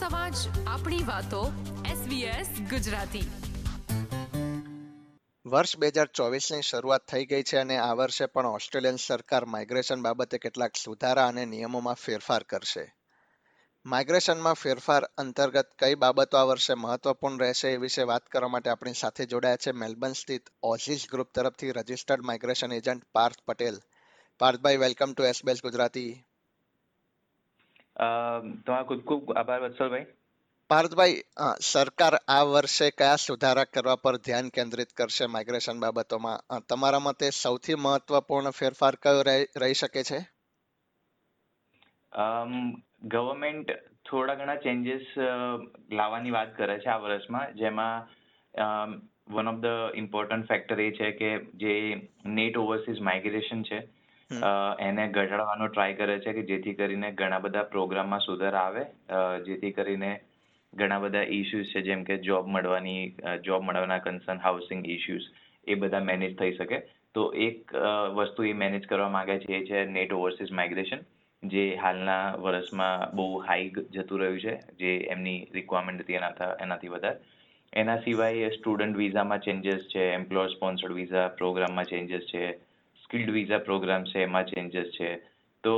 સમાજ, આપણી વાતો SBS ગુજરાતી. વર્ષ બે હજાર ચોવીસની શરૂઆત થઈ ગઈ છે અને આ વર્ષે પણ ઓસ્ટ્રેલિયન સરકાર માઇગ્રેશન બાબતે કેટલાક સુધારા અને નિયમોમાં ફેરફાર કરશે. માઇગ્રેશનમાં ફેરફાર અંતર્ગત કઈ બાબતો આ વર્ષે મહત્વપૂર્ણ રહેશે એ વિશે વાત કરવા માટે આપણી સાથે જોડાયા છે મેલબર્ન સ્થિત ઓઝિસ ગ્રુપ તરફથી registered migration agent Parth Patel. Parthbhai, welcome to SBS Gujarati. તમારો ખૂબ ખૂબ આભાર વત્સલભાઈ. પાર્થભાઈ સરકાર આ વર્ષે કયા સુધારા કરવા પર ધ્યાન કેન્દ્રિત કરશે માઇગ્રેશન બાબતોમાં? તમારા મતે સૌથી મહત્વપૂર્ણ ફેરફાર કયો રહી શકે છે? ગવર્મેન્ટ થોડા ઘણા ચેન્જીસ લાવવાની વાત કરે છે આ વર્ષમાં જેમાં one of the important factor એ છે કે જે નેટ ઓવરસીઝ માઇગ્રેશન છે એને ઘટાડવાનો ટ્રાય કરે છે કે જેથી કરીને ઘણા બધા પ્રોગ્રામમાં સુધાર આવે. જેથી કરીને ઘણા બધા ઇશ્યુઝ છે, જેમ કે જોબ મળવાની જોબ મળવાના કન્સર્ન હાઉસિંગ ઇશ્યુઝ એ બધા મેનેજ થઈ શકે. તો એક વસ્તુ એ મેનેજ કરવા માંગે છે એ છે નેટ ઓવરસીઝ માઇગ્રેશન જે હાલના વર્ષમાં બહુ હાઈ જતું રહ્યું છે, જે એમની રિક્વાયરમેન્ટ હતી એના એનાથી વધારે. એના સિવાય સ્ટુડન્ટ વિઝામાં ચેન્જીસ છે એમ્પ્લોયર સ્પોન્સર્ડ વિઝા પ્રોગ્રામમાં ચેન્જીસ છે સ્કિલ્ડ વિઝા પ્રોગ્રામ છે, એમાં ચેન્જીસ છે. તો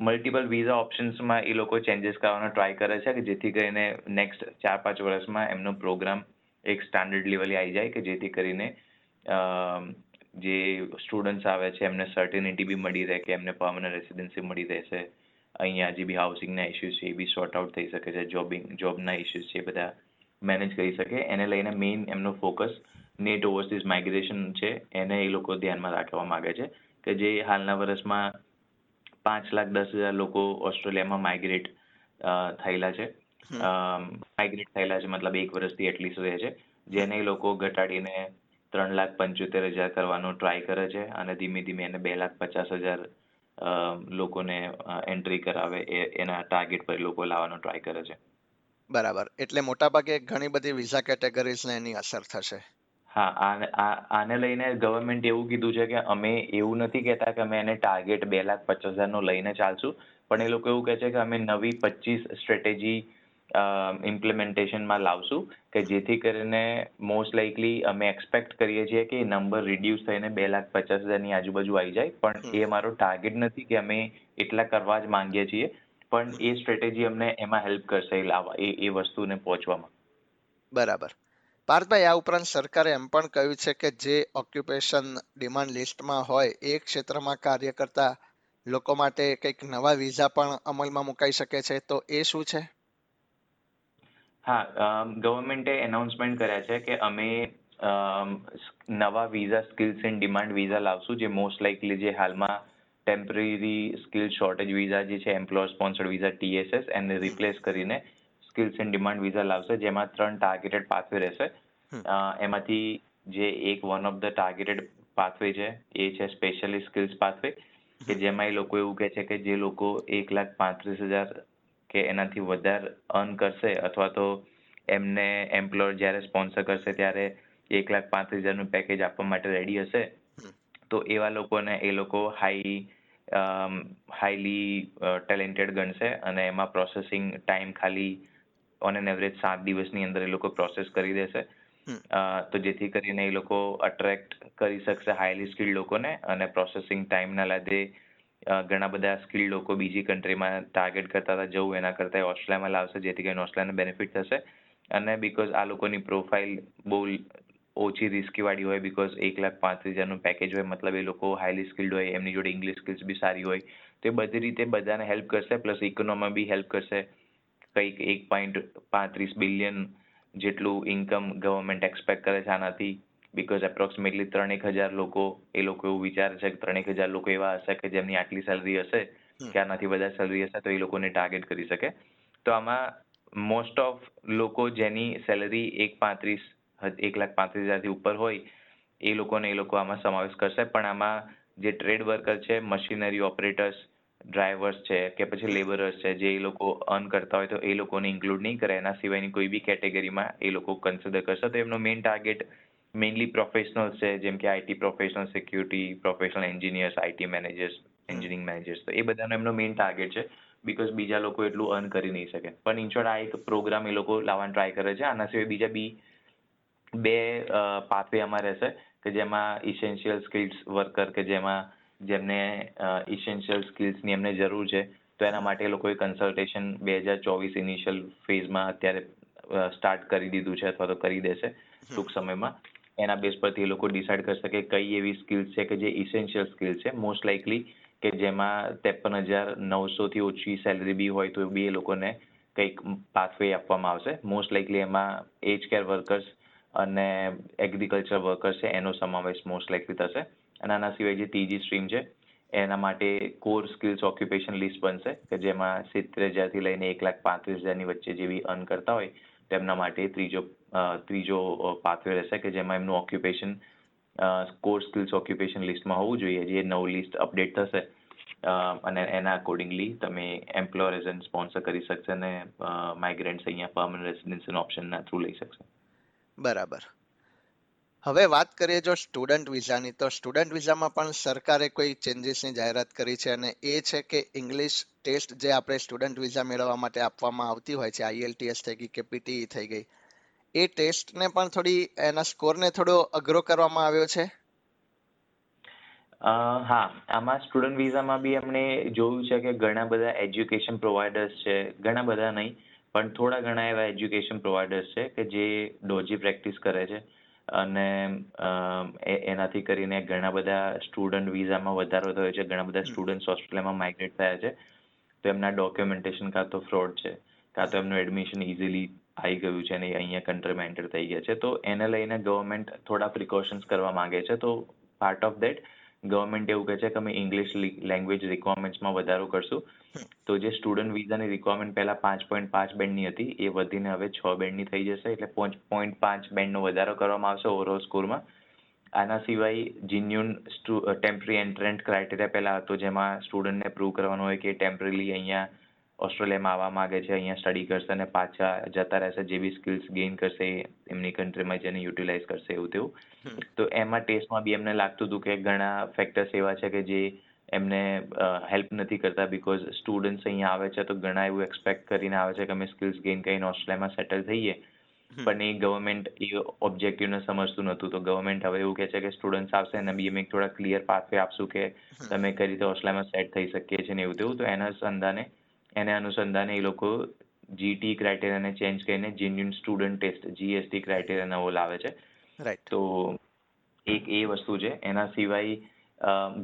મલ્ટિપલ વિઝા ઓપ્શન્સમાં એ લોકો ચેન્જીસ કરવાનો ટ્રાય કરે છે કે જેથી કરીને નેક્સ્ટ ચાર પાંચ વર્ષમાં એમનો પ્રોગ્રામ એક સ્ટાન્ડર્ડ લેવલે આવી જાય કે જેથી કરીને જે સ્ટુડન્ટ્સ આવે છે, એમને સર્ટિનિટી બી મળી રહે કે એમને પરમનન્ટ રેસિડેન્સી મળી રહેશે. અહીંયા જે બી હાઉસિંગના ઇસ્યુઝ છે, એ બી સોર્ટ આઉટ થઈ શકે છે જોબિંગ જોબના ઇશ્યુઝ છે બધા મેનેજ કરી શકે. એને લઈને મેઇન એમનો ફોકસ નેટ ઓવરસીઝ માઇગ્રેશન છે એને એ લોકો ધ્યાનમાં રાખવા માગે છે કે જે હાલના વર્ષમાં પાંચ લાખ દસ હજાર લોકો ઓસ્ટ્રેલિયામાં માઇગ્રેટ થયેલા છે. માઇગ્રેટ થયેલા છે મતલબ એક વર્ષથી એટલીસ્ટ રહે છે. જેને એ લોકો ઘટાડીને ત્રણ લાખ પંચોતેર હજાર કરવાનો ટ્રાય કરે છે અને ધીમે ધીમે એને બે લાખ પચાસ હજાર લોકોને એન્ટ્રી કરાવે એ એના ટાર્ગેટ પર લોકો લાવવાનો ટ્રાય કરે છે. બરાબર. એટલે મોટાભાગે ઘણી બધી વિઝા કેટેગરીઝને એની અસર થશે. હા આને આને લઈને ગવર્મેન્ટ એવું કીધું છે કે અમે એવું નથી કહેતા કે અમે એને ટાર્ગેટ બે લાખ પચાસ હજારનો લઈને ચાલશું પણ એ લોકો એવું કહે છે કે અમે નવી પચીસ સ્ટ્રેટેજી ઇમ્પ્લિમેન્ટેશનમાં લાવશું કે જેથી કરીને મોસ્ટ લાઇકલી અમે એક્સપેક્ટ કરીએ છીએ કે નંબર રિડ્યુસ થઈને બે લાખ પચાસ હજારની આજુબાજુ આવી જાય પણ એ અમારો ટાર્ગેટ નથી કે અમે એટલા કરવા જ માંગીએ છીએ પણ એ સ્ટ્રેટેજી અમને એમાં હેલ્પ કરશે એ લાવવા એ એ વસ્તુને પહોંચવામાં. બરાબર. પાર્થભાઈ, આ ઉપરાંત સરકારે એમ પણ કહ્યું છે કે જે ઓક્યુપેશન ડિમાન્ડ લિસ્ટમાં હોય એ ક્ષેત્રમાં કાર્ય કરતા લોકો માટે કંઈક નવા વિઝા પણ અમલમાં મુકાઈ શકે છે. તો એ શું છે? હા ગવર્મેન્ટે એનાઉન્સમેન્ટ કર્યા છે કે અમે નવા visa skills in demand visa લાવશું. જે મોસ્ટ લાઇકલી જે હાલમાં ટેમ્પરરી સ્કિલ શોર્ટેજ વિઝા જે છે એમ્પ્લોયર સ્પોન્સર્ડ વિઝા ટીએસએસ એને રિપ્લેસ કરીને સ્કિલ્સ ઇન ડિમાન્ડ વિઝા લાવશે જેમાં ત્રણ ટાર્ગેટેડ પાથવે રહેશે. એમાંથી જે એક one of the targeted pathway છે એ છે સ્પેશિયલી સ્કિલ્સ પાથવે કે જેમાં એ લોકો એવું કહે છે કે જે લોકો એક લાખ પાંત્રીસ હજાર કે એનાથી વધારે અર્ન કરશે અથવા તો એમને એમ્પ્લોયર જ્યારે સ્પોન્સર કરશે ત્યારે એક લાખ પાંત્રીસ હજારનું પેકેજ આપવા માટે રેડી હશે. તો એવા લોકોને એ લોકો હાઈ હાઈલી ટેલેન્ટેડ ગણશે અને એમાં પ્રોસેસિંગ ટાઈમ ખાલી ઓન એન એવરેજ સાત દિવસની અંદર એ લોકો પ્રોસેસ કરી દેશે. તો જેથી કરીને એ લોકો અટ્રેક્ટ કરી શકશે હાઈલી સ્કિલ્ડ લોકોને અને પ્રોસેસિંગ ટાઈમના લીધે ઘણા બધા સ્કિલ્ડ લોકો બીજી કન્ટ્રીમાં ટાર્ગેટ કરતા હતા જવું એના કરતાં ઓસ્ટ્રેલિયામાં લાવશે જેથી કરીને ઓસ્ટ્રેલિયાને બેનિફિટ થશે. અને બીકોઝ આ લોકોની પ્રોફાઇલ બહુ ઓછી રિસ્કીવાળી હોય બીકોઝ એક લાખ પાંત્રીસ હજારનું પેકેજ હોય મતલબ એ લોકો હાઈલી સ્કિલ્ડ હોય એમની જોડે ઇંગ્લિશ સ્કિલ્સ બી સારી હોય તો એ બધી રીતે બધાને હેલ્પ કરશે પ્લસ ઇકોનોમી બી હેલ્પ કરશે. કંઈક એક પોઈન્ટ પાંત્રીસ બિલિયન જેટલું ઇન્કમ ગવર્મેન્ટ એક્સપેક્ટ કરે છે આનાથી. બિકોઝ એપ્રોક્સિમેટલી ત્રણેક હજાર લોકો એ લોકો એવું વિચારે છે કે ત્રણેક હજાર લોકો એવા હશે કે જેમની આટલી સેલરી હશે. કે આનાથી વધારે સેલરી હશે તો એ લોકોને ટાર્ગેટ કરી શકે. તો આમાં મોસ્ટ ઓફ લોકો જેની સેલરી એક પાંત્રીસ એક લાખ પાંત્રીસ હજારથી ઉપર હોય એ લોકોને એ લોકો આમાં સમાવેશ કરશે. પણ આમાં જે ટ્રેડ વર્કર છે મશીનરી ઓપરેટર્સ ડ્રાઈવર્સ છે કે પછી લેબરર્સ છે જે એ લોકો અર્ન કરતા હોય તો એ લોકોને ઇન્ક્લુડ નહીં કરે. એના સિવાયની કોઈ બી કેટેગરીમાં એ લોકો કન્સિડર કરશે. તો એમનો મેઇન ટાર્ગેટ મેઇનલી પ્રોફેશનલ્સ છે જેમ કે IT professional security professional engineers IT managers engineering managers તો એ બધાનો એમનો મેઇન ટાર્ગેટ છે બીકોઝ બીજા લોકો એટલું અર્ન કરી નહીં શકે. પણ ઇન શોર્ટ આ એક પ્રોગ્રામ એ લોકો લાવવાનો ટ્રાય કરે છે. આના સિવાય બીજા બી બે પાથવે આમાં રહેશે કે જેમાં ઇસેન્શિયલ સ્કિલ્સ વર્કર કે જેમાં જેમને ઇસેન્શિયલ સ્કિલ્સની એમને જરૂર છે તો એના માટે એ લોકોએ કન્સલ્ટેશન બે હજાર ચોવીસ ઇનિશિયલ ફેઝમાં અત્યારે સ્ટાર્ટ કરી દીધું છે અથવા તો કરી દેશે ટૂંક સમયમાં. એના બેઝ પરથી એ લોકો ડિસાઇડ કરશે કે કઈ એવી સ્કિલ્સ છે કે જે ઇસેન્શિયલ સ્કિલ છે. મોસ્ટ લાઇકલી કે જેમાં ત્રેપન હજાર નવસોથી ઓછી સેલરી બી હોય તો બી એ લોકોને કંઈક પાથવે આપવામાં આવશે. મોસ્ટ લાઇકલી એમાં એજ કેર વર્કર્સ અને એગ્રીકલ્ચર વર્કર્સ છે એનો સમાવેશ મોસ્ટ લાઇકલી થશે. અને આના સિવાય જે ત્રીજી સ્ટ્રીમ છે. એના માટે કોર સ્કિલ્સ ઓક્યુપેશન લિસ્ટ બનશે, કે જેમાં સિત્તેર હજારથી લઈને એક લાખ પાંત્રીસ હજારની વચ્ચે જેવી અર્ન કરતા હોય, તેમના માટે ત્રીજો ત્રીજો પાથવે રહેશે, કે જેમાં એમનું ઓક્યુપેશન કોર સ્કિલ્સ ઓક્યુપેશન લિસ્ટમાં હોવું જોઈએ, જે નવું લિસ્ટ અપડેટ થશે. અને એના અકોર્ડિંગલી તમે એમ્પ્લોયર એઝ સ્પોન્સર કરી શકશે અને માઇગ્રન્ટ્સ અહીંયા પર્મનન્ટ રેસિડેન્સી ઓપ્શનના થ્રુ લઈ શકશે. બરાબર. હવે વાત કરીએ જો સ્ટુડન્ટ વિઝાની તો સ્ટુડન્ટ વિઝામાં પણ સરકારે કોઈ ચેન્જીસની જાહેરાત કરી છે અને એ છે કે ઇંગ્લિશ ટેસ્ટ જે આપણે સ્ટુડન્ટ વિઝા મેળવવા માટે આપવામાં આવતી હોય છે આઈએલટીએસ થઈ ગઈ કે પીટીઈ થઈ ગઈ, એ ટેસ્ટને પણ થોડી, એના સ્કોરને થોડો અઘરો કરવામાં આવ્યો છે? હા, આમાં સ્ટુડન્ટ વિઝામાં બી અમને જોયું છે કે ઘણા બધા એજ્યુકેશન પ્રોવાઈડર્સ છે, ઘણા બધા નહીં, પણ થોડા ઘણા એવા એજ્યુકેશન પ્રોવાઈડર્સ છે કે જે ડોજી પ્રેક્ટિસ કરે છે. અને એનાથી કરીને ઘણા બધા સ્ટુડન્ટ વિઝામાં વધારો થયો છે. ઘણા બધા સ્ટુડન્ટ્સ ઓસ્ટ્રેલિયામાં માઇગ્રેટ થયા છે. તો એમના ડોક્યુમેન્ટેશન કાં તો ફ્રોડ છે, કાં તો એમનું એડમિશન ઇઝીલી આવી ગયું છે અને અહીંયા કન્ટ્રીમાં એન્ટર થઈ ગયા છે. તો એને લઈને ગવર્મેન્ટ થોડા પ્રિકોશન્સ કરવા માંગે છે. તો પાર્ટ ઓફ દેટ ગવર્મેન્ટ એવું કહે છે કે અમે ઇંગ્લિશ લેંગ્વેજ રિક્વાયરમેન્ટ્સમાં વધારો કરશું. તો જે સ્ટુડન્ટ વિઝાની રિક્વાયરમેન્ટ પહેલા પાંચ પોઈન્ટ પાંચ બેન્ડની હતી એ વધીને હવે છ બેન્ડની થઈ જશે એટલે પાંચ પોઈન્ટ પાંચ બેન્ડનો વધારો કરવામાં આવશે ઓવરઓલ સ્કોરમાં આના સિવાય જીન્યુન ટેમ્પરરી એન્ટ્રન્ટ ક્રાઇટેરિયા પહેલાં હતો જેમાં સ્ટુડન્ટને પ્રૂવ કરવાનું હોય કે ટેમ્પરરીલી અહીંયા ઓસ્ટ્રેલિયામાં આવવા માંગે છે અહીંયા સ્ટડી કરશે અને પાછા જતા રહેશે જે બી સ્કિલ્સ ગેઇન કરશે એમની કન્ટ્રીમાં જેને યુટિલાઇઝ કરશે એવું તેવું. તો એમાં ટેસ્ટમાં બી એમને લાગતું હતું કે ઘણા ફેક્ટર્સ એવા છે કે જે એમને હેલ્પ નથી કરતા બીકોઝ સ્ટુડન્ટ્સ અહીંયા આવે છે તો ઘણા એવું એક્સપેક્ટ કરીને આવે છે કે અમે સ્કિલ્સ ગેઇન કરીને ઓસ્ટ્રેલિયામાં સેટલ થઈએ. પણ એ ગવર્મેન્ટ એ ઓબ્જેક્ટિવને સમજતું નહોતું. તો ગવર્મેન્ટ હવે એવું કહે છે કે સ્ટુડન્ટ્સ આવશે અને બી અમે થોડા ક્લિયર પાથવે આપશું કે તમે કઈ રીતે ઓસ્ટ્રેલિયામાં સેટ થઈ શકીએ છીએ ને એવું તેવું. તો એના સંધાને એને અનુસંધાને એ લોકો જીટી ક્રાઇટેરિયાને ચેન્જ કરીને genuine student test GST criteria નવો લાવે છે. રાઈટ તો એક એ વસ્તુ છે. એના સિવાય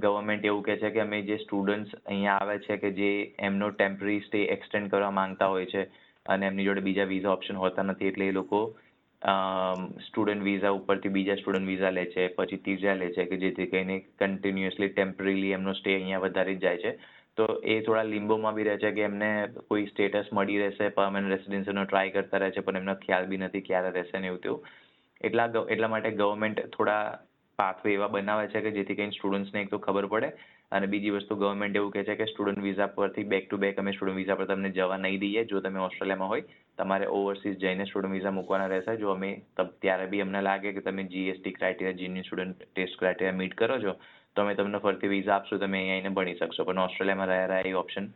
ગવર્મેન્ટ એવું કહે છે કે અમે જે સ્ટુડન્ટ્સ અહીંયા આવે છે કે જે એમનો ટેમ્પરરી સ્ટે એક્સટેન્ડ કરવા માંગતા હોય છે અને એમની જોડે બીજા વિઝા ઓપ્શન હોતા નથી એટલે એ લોકો સ્ટુડન્ટ વિઝા ઉપરથી બીજા સ્ટુડન્ટ વિઝા લે છે પછી ત્રીજા લે છે કે જેથી કરીને કન્ટિન્યુઅસલી ટેમ્પરરીલી એમનો સ્ટે અહીંયા વધારી જાય છે. તો એ થોડા લિમ્બોમાં બી રહે છે કે એમને કોઈ સ્ટેટસ મળી રહેશે પરમેનન્ટ રેસિડેન્સીનો ટ્રાય કરતા રહે છે, પણ એમનો ખ્યાલ બી નથી ક્યારે રહેશે ને એવું તેવું. એટલા એટલા માટે ગવર્મેન્ટ થોડા પાથવે એવા બનાવે છે કે જેથી કરીને સ્ટુડન્ટ્સને એક તો ખબર પડે અને બીજી વસ્તુ ગવર્મેન્ટ એવું કહે છે કે સ્ટુડન્ટ વિઝા પરથી બેક ટુ બેક અમે સ્ટુડન્ટ વિઝા પર તમને જવા નહીં દઈએ. જો તમે ઓસ્ટ્રેલિયામાં હોય, તમારે ઓવરસીઝ જઈને સ્ટુડન્ટ વિઝા મૂકવાના રહેશે. જો અમે ત્યારે બી અમને લાગે કે તમે GST criteria genuine student test criteria meet કરો છો તો અમે તમને ફરતી વિઝા આપશું તમે અહીંયા આવીને ભણી શકશો. પણ ઓસ્ટ્રેલિયામાં રહ્યા રહ્યા એ ઓપ્શન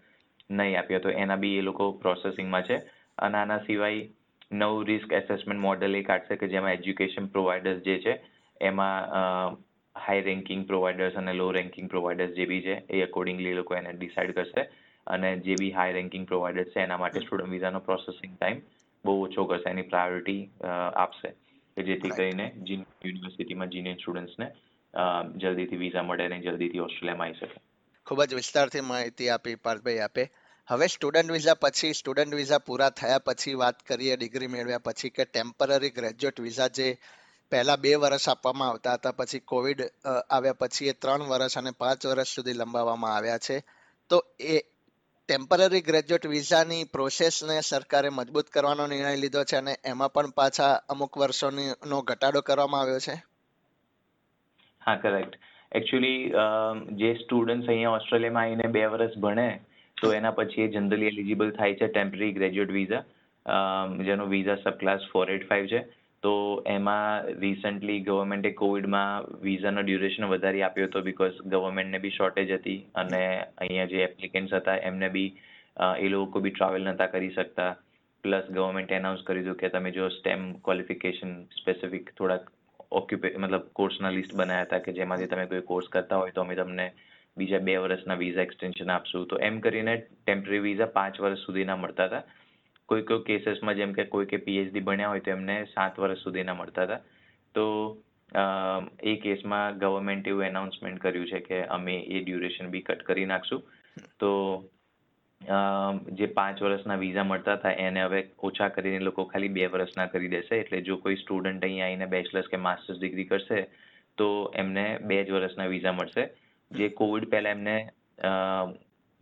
નહીં આપ્યો તો એના બી એ લોકો પ્રોસેસિંગમાં છે. અને આના સિવાય નવું રિસ્ક એસેસમેન્ટ મોડેલ એ કાઢશે કે જેમાં એજ્યુકેશન પ્રોવાઈડર્સ જે છે એમાં હાઈ રેન્કિંગ પ્રોવાઈડર્સ અને લો રેન્કિંગ પ્રોવાઈડર્સ જે બી છે એ અકોર્ડિંગલી એ લોકો એને ડિસાઇડ કરશે. અને જે બી હાઈ રેન્કિંગ પ્રોવાઈડર્સ છે એના માટે સ્ટુડન્ટ વિઝાનો પ્રોસેસિંગ ટાઈમ બહુ ઓછો કરશે એની પ્રાયોરિટી આપશે. કે જેથી કરીને જીન યુનિવર્સિટીમાં જીનિયર સ્ટુડન્ટ્સને જલ્દીથી વિઝા મળે અને જલ્દીથી ઓસ્ટ્રેલિયામાં આવી શકે. ખૂબ જ વિસ્તારથી માહિતી આપી પાર્થભાઈ આપે. હવે સ્ટુડન્ટ વિઝા પછી, સ્ટુડન્ટ વિઝા પૂરા થયા પછી વાત કરીએ ડિગ્રી મેળવ્યા પછી કે ટેમ્પરરી ગ્રેજ્યુએટ વિઝા જે પહેલા બે વર્ષ આપવામાં આવતા હતા, પછી કોવિડ આવ્યા પછી એ ત્રણ વર્ષ અને પાંચ વર્ષ સુધી લંબાવવામાં આવ્યા છે. તો એ ટેમ્પરરી ગ્રેજ્યુએટ વિઝાની પ્રોસેસને સરકારે મજબૂત કરવાનો નિર્ણય લીધો છે અને એમાં પણ પાછા અમુક વર્ષોનો ઘટાડો કરવામાં આવ્યો છે. હા કરેક્ટ એકચ્યુઅલી જે સ્ટુડન્ટ્સ અહીંયા ઓસ્ટ્રેલિયામાં આવીને બે વર્ષ ભણે, તો એના પછી એ જનરલી એલિજિબલ થાય છે ટેમ્પરરી ગ્રેજ્યુએટ વિઝા જેનો visa subclass four eight five છે. તો એમાં રિસન્ટલી ગવર્મેન્ટે કોવિડમાં વિઝાનો ડ્યુરેશન વધારી આપ્યો હતો બિકોઝ ગવર્મેન્ટને બી શોર્ટેજ હતી અને અહીંયા જે એપ્લિકન્ટ્સ હતા, એમને બી એ લોકો બી ટ્રાવેલ નહોતા કરી શકતા. પ્લસ ગવર્મેન્ટે એનાઉન્સ કરી હતું કે તમે જો સ્ટેમ ક્વોલિફિકેશન સ્પેસિફિક થોડાક ઓક્યુપે મતલબ કોર્સના લિસ્ટ બનાવ્યા હતા કે જેમાંથી તમે કોઈ કોર્સ કરતા હોય તો અમે તમને બીજા બે વર્ષના વિઝા એક્સટેન્શન આપશું. તો એમ કરીને ટેમ્પરરી વિઝા પાંચ વર્ષ સુધીના મળતા હતા. કોઈ કોઈ કેસીસમાં જેમ કે કોઈ કે પીએચડી ભણ્યા હોય તો એમને સાત વર્ષ સુધીના મળતા હતા. તો એ કેસમાં ગવર્મેન્ટ એવું એનાઉન્સમેન્ટ કર્યું છે કે અમે એ ડ્યુરેશન બી કટ કરી નાખશું. તો જે પાંચ વર્ષના વિઝા મળતા હતા, એને હવે ઓછા કરીને લોકો ખાલી બે વર્ષના કરી દેશે. એટલે જો કોઈ સ્ટુડન્ટ અહીંયા આવીને બેચલર્સ કે માસ્ટર્સ ડિગ્રી કરશે, તો એમને બે જ વર્ષના વિઝા મળશે. જે કોવિડ પહેલા એમને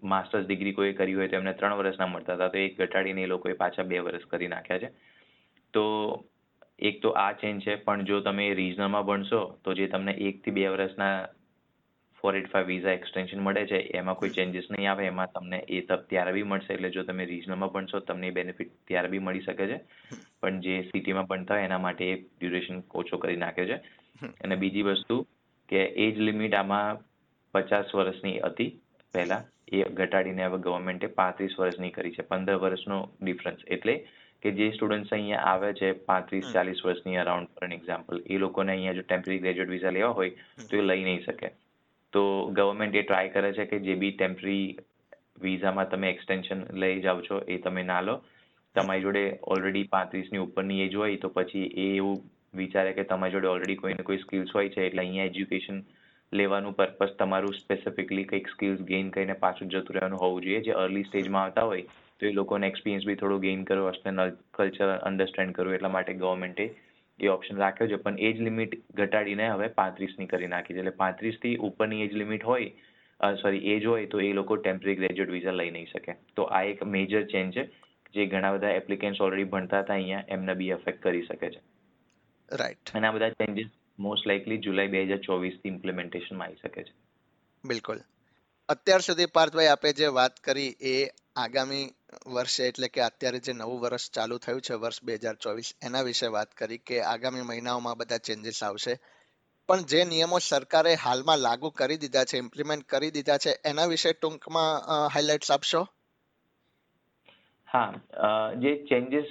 માસ્ટર્સ ડિગ્રી કોઈ કરી હોય તો એમને ત્રણ વર્ષના મળતા હતા. તો એક ઘટાડીને એ લોકોએ પાછા બે વર્ષ કરી નાખ્યા છે. તો એક તો આ ચેન્જ છે, પણ જો તમે રિજનલમાં ભણશો, તો જે તમને એકથી બે વર્ષના four eight five visa extension મળે છે એમાં કોઈ ચેન્જીસ નહીં આવે એમાં તમને એ તક ત્યારે બી મળશે એટલે જો તમે રિજનલમાં ભણશો તમને બેનિફિટ ત્યારે બી મળી શકે છે. પણ જે સિટીમાં ભણતા હોય એના માટે એ ડ્યુરેશન ઓછો કરી નાખ્યો છે. અને બીજી વસ્તુ કે એજ લિમિટ આમાં પચાસ વર્ષની હતી પહેલા એ ઘટાડીને હવે ગવર્મેન્ટે પાંત્રીસ વર્ષની કરી છે પંદર વર્ષનો ડિફરન્સ એટલે કે જે સ્ટુડન્ટ્સ અહીંયા આવે છે પાંત્રીસ ચાલીસ વર્ષની અરાઉન્ડ ફોર એન એક્ઝામ્પલ એ લોકોને અહીંયા જો ટેમ્પરરી ગ્રેજ્યુએટ વિઝા લેવા હોય તો એ લઈ નહીં શકે. તો ગવર્મેન્ટ એ ટ્રાય કરે છે કે જે બી ટેમ્પરરી વિઝામાં તમે એક્સટેન્શન લઈ જાઓ છો એ તમે ના લો. તમારી જોડે ઓલરેડી પાંત્રીસની ઉપરની એજ હોય તો પછી એ એવું વિચારે કે તમારી જોડે ઓલરેડી કોઈ કોઈ સ્કિલ્સ હોય છે એટલે અહીંયા એજ્યુકેશન લેવાનું પર્પઝ તમારું સ્પેસિફિકલી કંઈક સ્કિલ્સ ગેઇન કરીને પાછું જતું રહેવાનું હોવું જોઈએ. જે અર્લી સ્ટેજમાં આવતા હોય તો એ લોકોને એક્સપિરિયન્સ બી થોડું ગેઇન કરવો હશે કલ્ચર અન્ડરસ્ટેન્ડ કરવું એટલા માટે ગવર્મેન્ટે એ ઓપ્શન રાખ્યો છે. પણ એજ લિમિટ ઘટાડીને હવે પાંત્રીસની કરી નાખી છે. એટલે પાંત્રીસથી ઉપરની એજ લિમિટ હોય સોરી એજ હોય તો એ લોકો ટેમ્પરરી ગ્રેજ્યુએટ વિઝા લઈ નહીં શકે. તો આ એક મેજર ચેન્જ છે જે ઘણા બધા એપ્લિકેન્ટ્સ ઓલરેડી ભણતા હતા અહીંયા એમને બી અફેક્ટ કરી શકે છે. રાઈટ અને આ બધા ચેન્જીસ મોસ્ટ લાઇકલી જુલાઈ બે હજાર ચોવીસથી ઇમ્પ્લિમેન્ટેશનમાં આવી શકે છે. બિલકુલ. અત્યાર સુધી પાર્થભાઈ આપે જે વાત કરી એ આગામી વર્ષે એટલે કે અત્યારે જે નવું વર્ષ ચાલુ થયું છે વર્ષ બે હજાર ચોવીસ, એના વિશે વાત કરી કે આગામી મહિનાઓમાં બધા ચેન્જીસ આવશે. પણ જે નિયમો સરકારે હાલમાં લાગુ કરી દીધા છે ઇમ્પ્લિમેન્ટ કરી દીધા છે, એના વિશે ટૂંકમાં હાઇલાઇટ્સ આપશો? હા જે ચેન્જીસ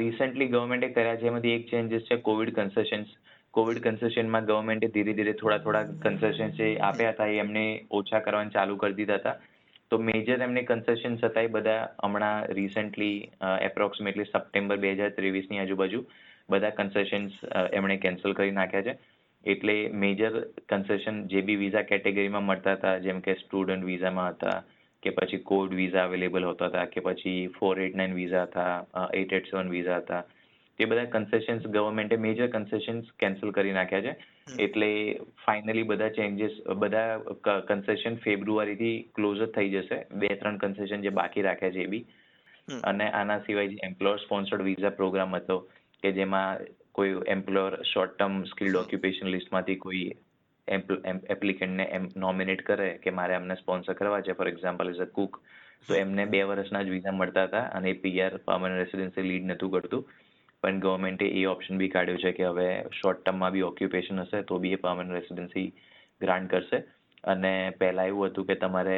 રિસેન્ટલી ગવર્મેન્ટે કર્યા છે, એમાંથી એક ચેન્જીસ છે કોવિડ કન્સેશન્સ કોવિડ કન્સેશનમાં ગવર્મેન્ટે ધીરે ધીરે થોડા થોડા કન્સેશન જે આપ્યા હતા, એ એમને ઓછા કરવાનું ચાલુ કરી દીધા હતા. તો મેજર એમને કન્સેશન એ બધા હમણાં રિસેન્ટલી એપ્રોક્સિમેટલી સપ્ટેમ્બર બે હજાર ત્રેવીસની આજુબાજુ બધા કન્સેશન્સ એમણે કેન્સલ કરી નાખ્યા છે. એટલે મેજર કન્સેશન જે બી વિઝા કેટેગરીમાં મળતા હતા, જેમ કે સ્ટુડન્ટ વિઝામાં હતા, કે પછી કોડ વિઝા અવેલેબલ હોતા હતા, કે પછી ફોર એટ નાઇન વિઝા હતા એટ એટ સેવન વિઝા હતા તે બધા કન્સેશન્સ ગવર્મેન્ટે મેજર કન્સેશન્સ કેન્સલ કરી નાખ્યા છે. એટલે ફાઇનલી બધા ચેન્જીસ બધા કન્સેશન ફેબ્રુઆરીથી ક્લોઝ જ થઈ જશે. બે ત્રણ કન્સેશન જે બાકી રાખ્યા છે એ બી. અને આના સિવાય જે એમ્પ્લોયર સ્પોન્સર્ડ વિઝા પ્રોગ્રામ હતો કે જેમાં કોઈ employer short term skilled occupation લિસ્ટમાંથી કોઈ એપ્લિકન્ટને એમ નોમિનેટ કરે કે મારે એમને સ્પોન્સર કરવા છે for example as a cook તો એમને બે વર્ષના જ વિઝા મળતા હતા અને પીઆર પર્મનન્ટ રેસિડેન્સી લીડ નહોતું કરતું પણ ગવર્મેન્ટે એ ઓપ્શન બી કાઢ્યું છે કે હવે શોર્ટ ટર્મમાં બી ઓક્યુપેશન હશે તો બી એ પર્મનન્ટ રેસિડેન્સી ગ્રાન્ટ કરશે. અને પહેલાં એવું હતું કે તમારે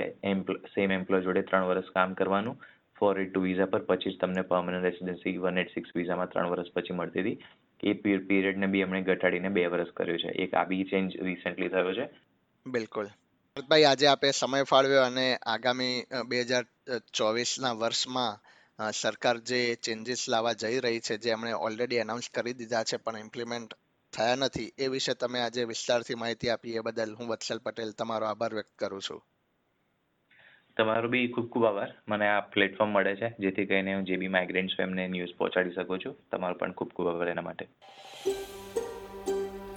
સેમ એમ્પ્લોય જોડે ત્રણ વર્ષ કામ કરવાનું. ફોર એટ ટુ વિઝા પર પછી જ તમને permanent residency one eight six વિઝામાં ત્રણ વર્ષ પછી મળતી હતી. એ પીરિયડને બી એમણે ઘટાડીને બે વર્ષ કર્યો છે. એક આ બી ચેન્જ રિસેન્ટલી થયો છે. બિલકુલ. ભાઈ આજે આપે સમય ફાળવ્યો અને આગામી બે હજાર ચોવીસના વર્ષમાં સરકાર જે ચેન્જીસ લાવવા જઈ રહી છે, જે એમણે ઓલરેડી એનાઉન્સ કરી દીધા છે, પણ ઇમ્પ્લિમેન્ટ થયા નથી, એ વિશે તમે આજે વિસ્તારથી માહિતી આપી, એ બદલ હું વત્સલ પટેલ તમારો આભાર વ્યક્ત કરું છું. તમારો બી ખૂબ ખૂબ આભાર. મને આ પ્લેટફોર્મ મળે છે, જેથી કરીને હું જે બી માઇગ્રેન્ટ્સ હોય એમને ન્યૂઝ પહોંચાડી શકું છું. તમારો પણ ખૂબ ખૂબ આભાર એના માટે.